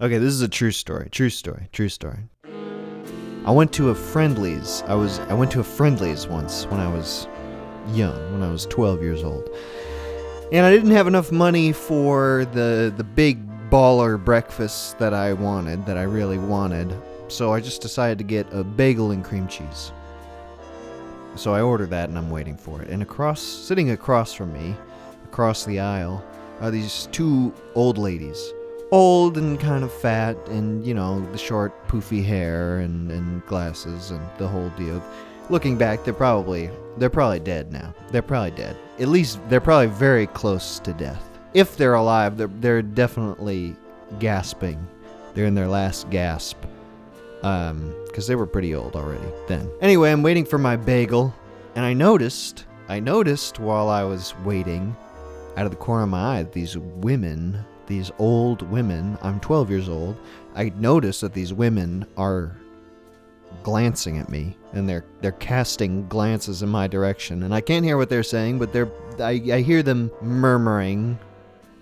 Okay, this is a true story. True story. True story. I went to a Friendly's. I was I went to a Friendly's once when I was young, when I was 12 years old. And I didn't have enough money for the the big baller breakfast that I wanted, that I really wanted. So I just decided to get a bagel and cream cheese. So I ordered that and I'm waiting for it. And across sitting across from me, across the aisle, are these two old ladies. Old and kind of fat, and you know, the short, poofy hair and, and glasses and the whole deal. Looking back, they're probably they're probably dead now. They're probably dead. At least they're probably very close to death. If they're alive, they're they're definitely gasping. They're in their last gasp. Um, because they were pretty old already then. Anyway, I'm waiting for my bagel, and I noticed, I noticed while I was waiting, out of the corner of my eye, these women, these old women, I'm 12 years old, I notice that these women are glancing at me and they're they're casting glances in my direction. And I can't hear what they're saying but they're I, I hear them murmuring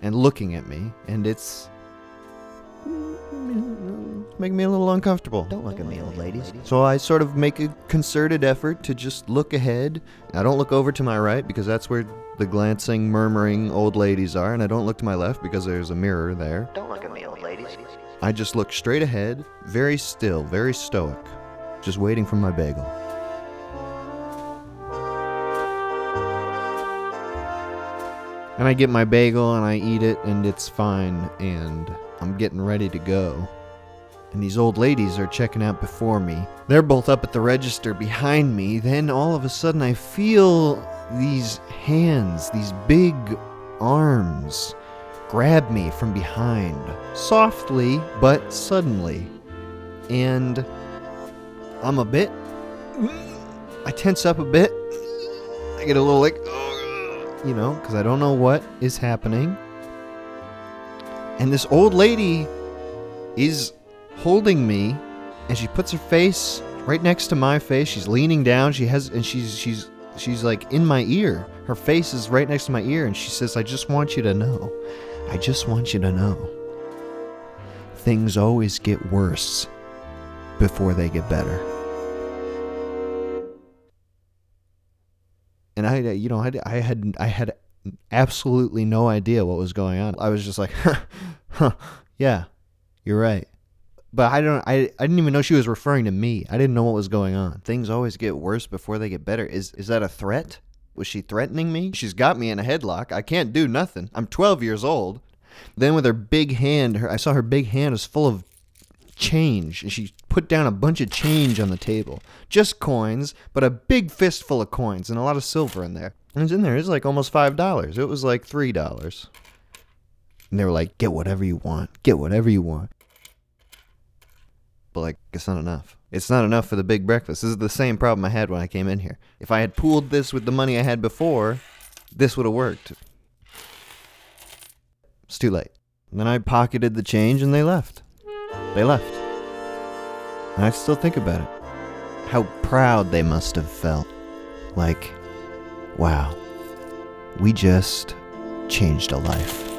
and looking at me. And it's making me a little uncomfortable. Don't look at me, old ladies. So I sort of make a concerted effort to just look ahead. I don't look over to my right because that's where the glancing, murmuring old ladies are, and I don't look to my left because there's a mirror there. Don't look at me, old ladies. I just look straight ahead, very still, very stoic, just waiting for my bagel. And I get my bagel and I eat it and it's fine and I'm getting ready to go. And these old ladies are checking out before me. They're both up at the register behind me. Then all of a sudden I feel these hands, these big arms, grab me from behind. Softly, but suddenly. And I'm a bit. I tense up a bit. I get a little like, you know, because I don't know what is happening. And this old lady is holding me, and she puts her face right next to my face. She's leaning down. She has, and she's she's she's like in my ear. Her face is right next to my ear, and she says, "I just want you to know. I just want you to know. Things always get worse before they get better." and I, you know, I, I had, I had absolutely no idea what was going on. I was just like, huh, huh, yeah, you're right. But I don't, I, I didn't even know she was referring to me. I didn't know what was going on. Things always get worse before they get better. Is, is that a threat? Was she threatening me? She's got me in a headlock. I can't do nothing. I'm 12 years old. Then with her big hand, her, I saw her big hand was full of change and she put down a bunch of change on the table just coins but a big fistful of coins and a lot of silver in there and it's in there it's like almost five dollars it was like three dollars and they were like get whatever you want get whatever you want but like it's not enough it's not enough for the big breakfast this is the same problem i had when i came in here if i had pooled this with the money i had before this would have worked it's too late and then i pocketed the change and they left they left. And I still think about it. How proud they must have felt. Like, wow, we just changed a life.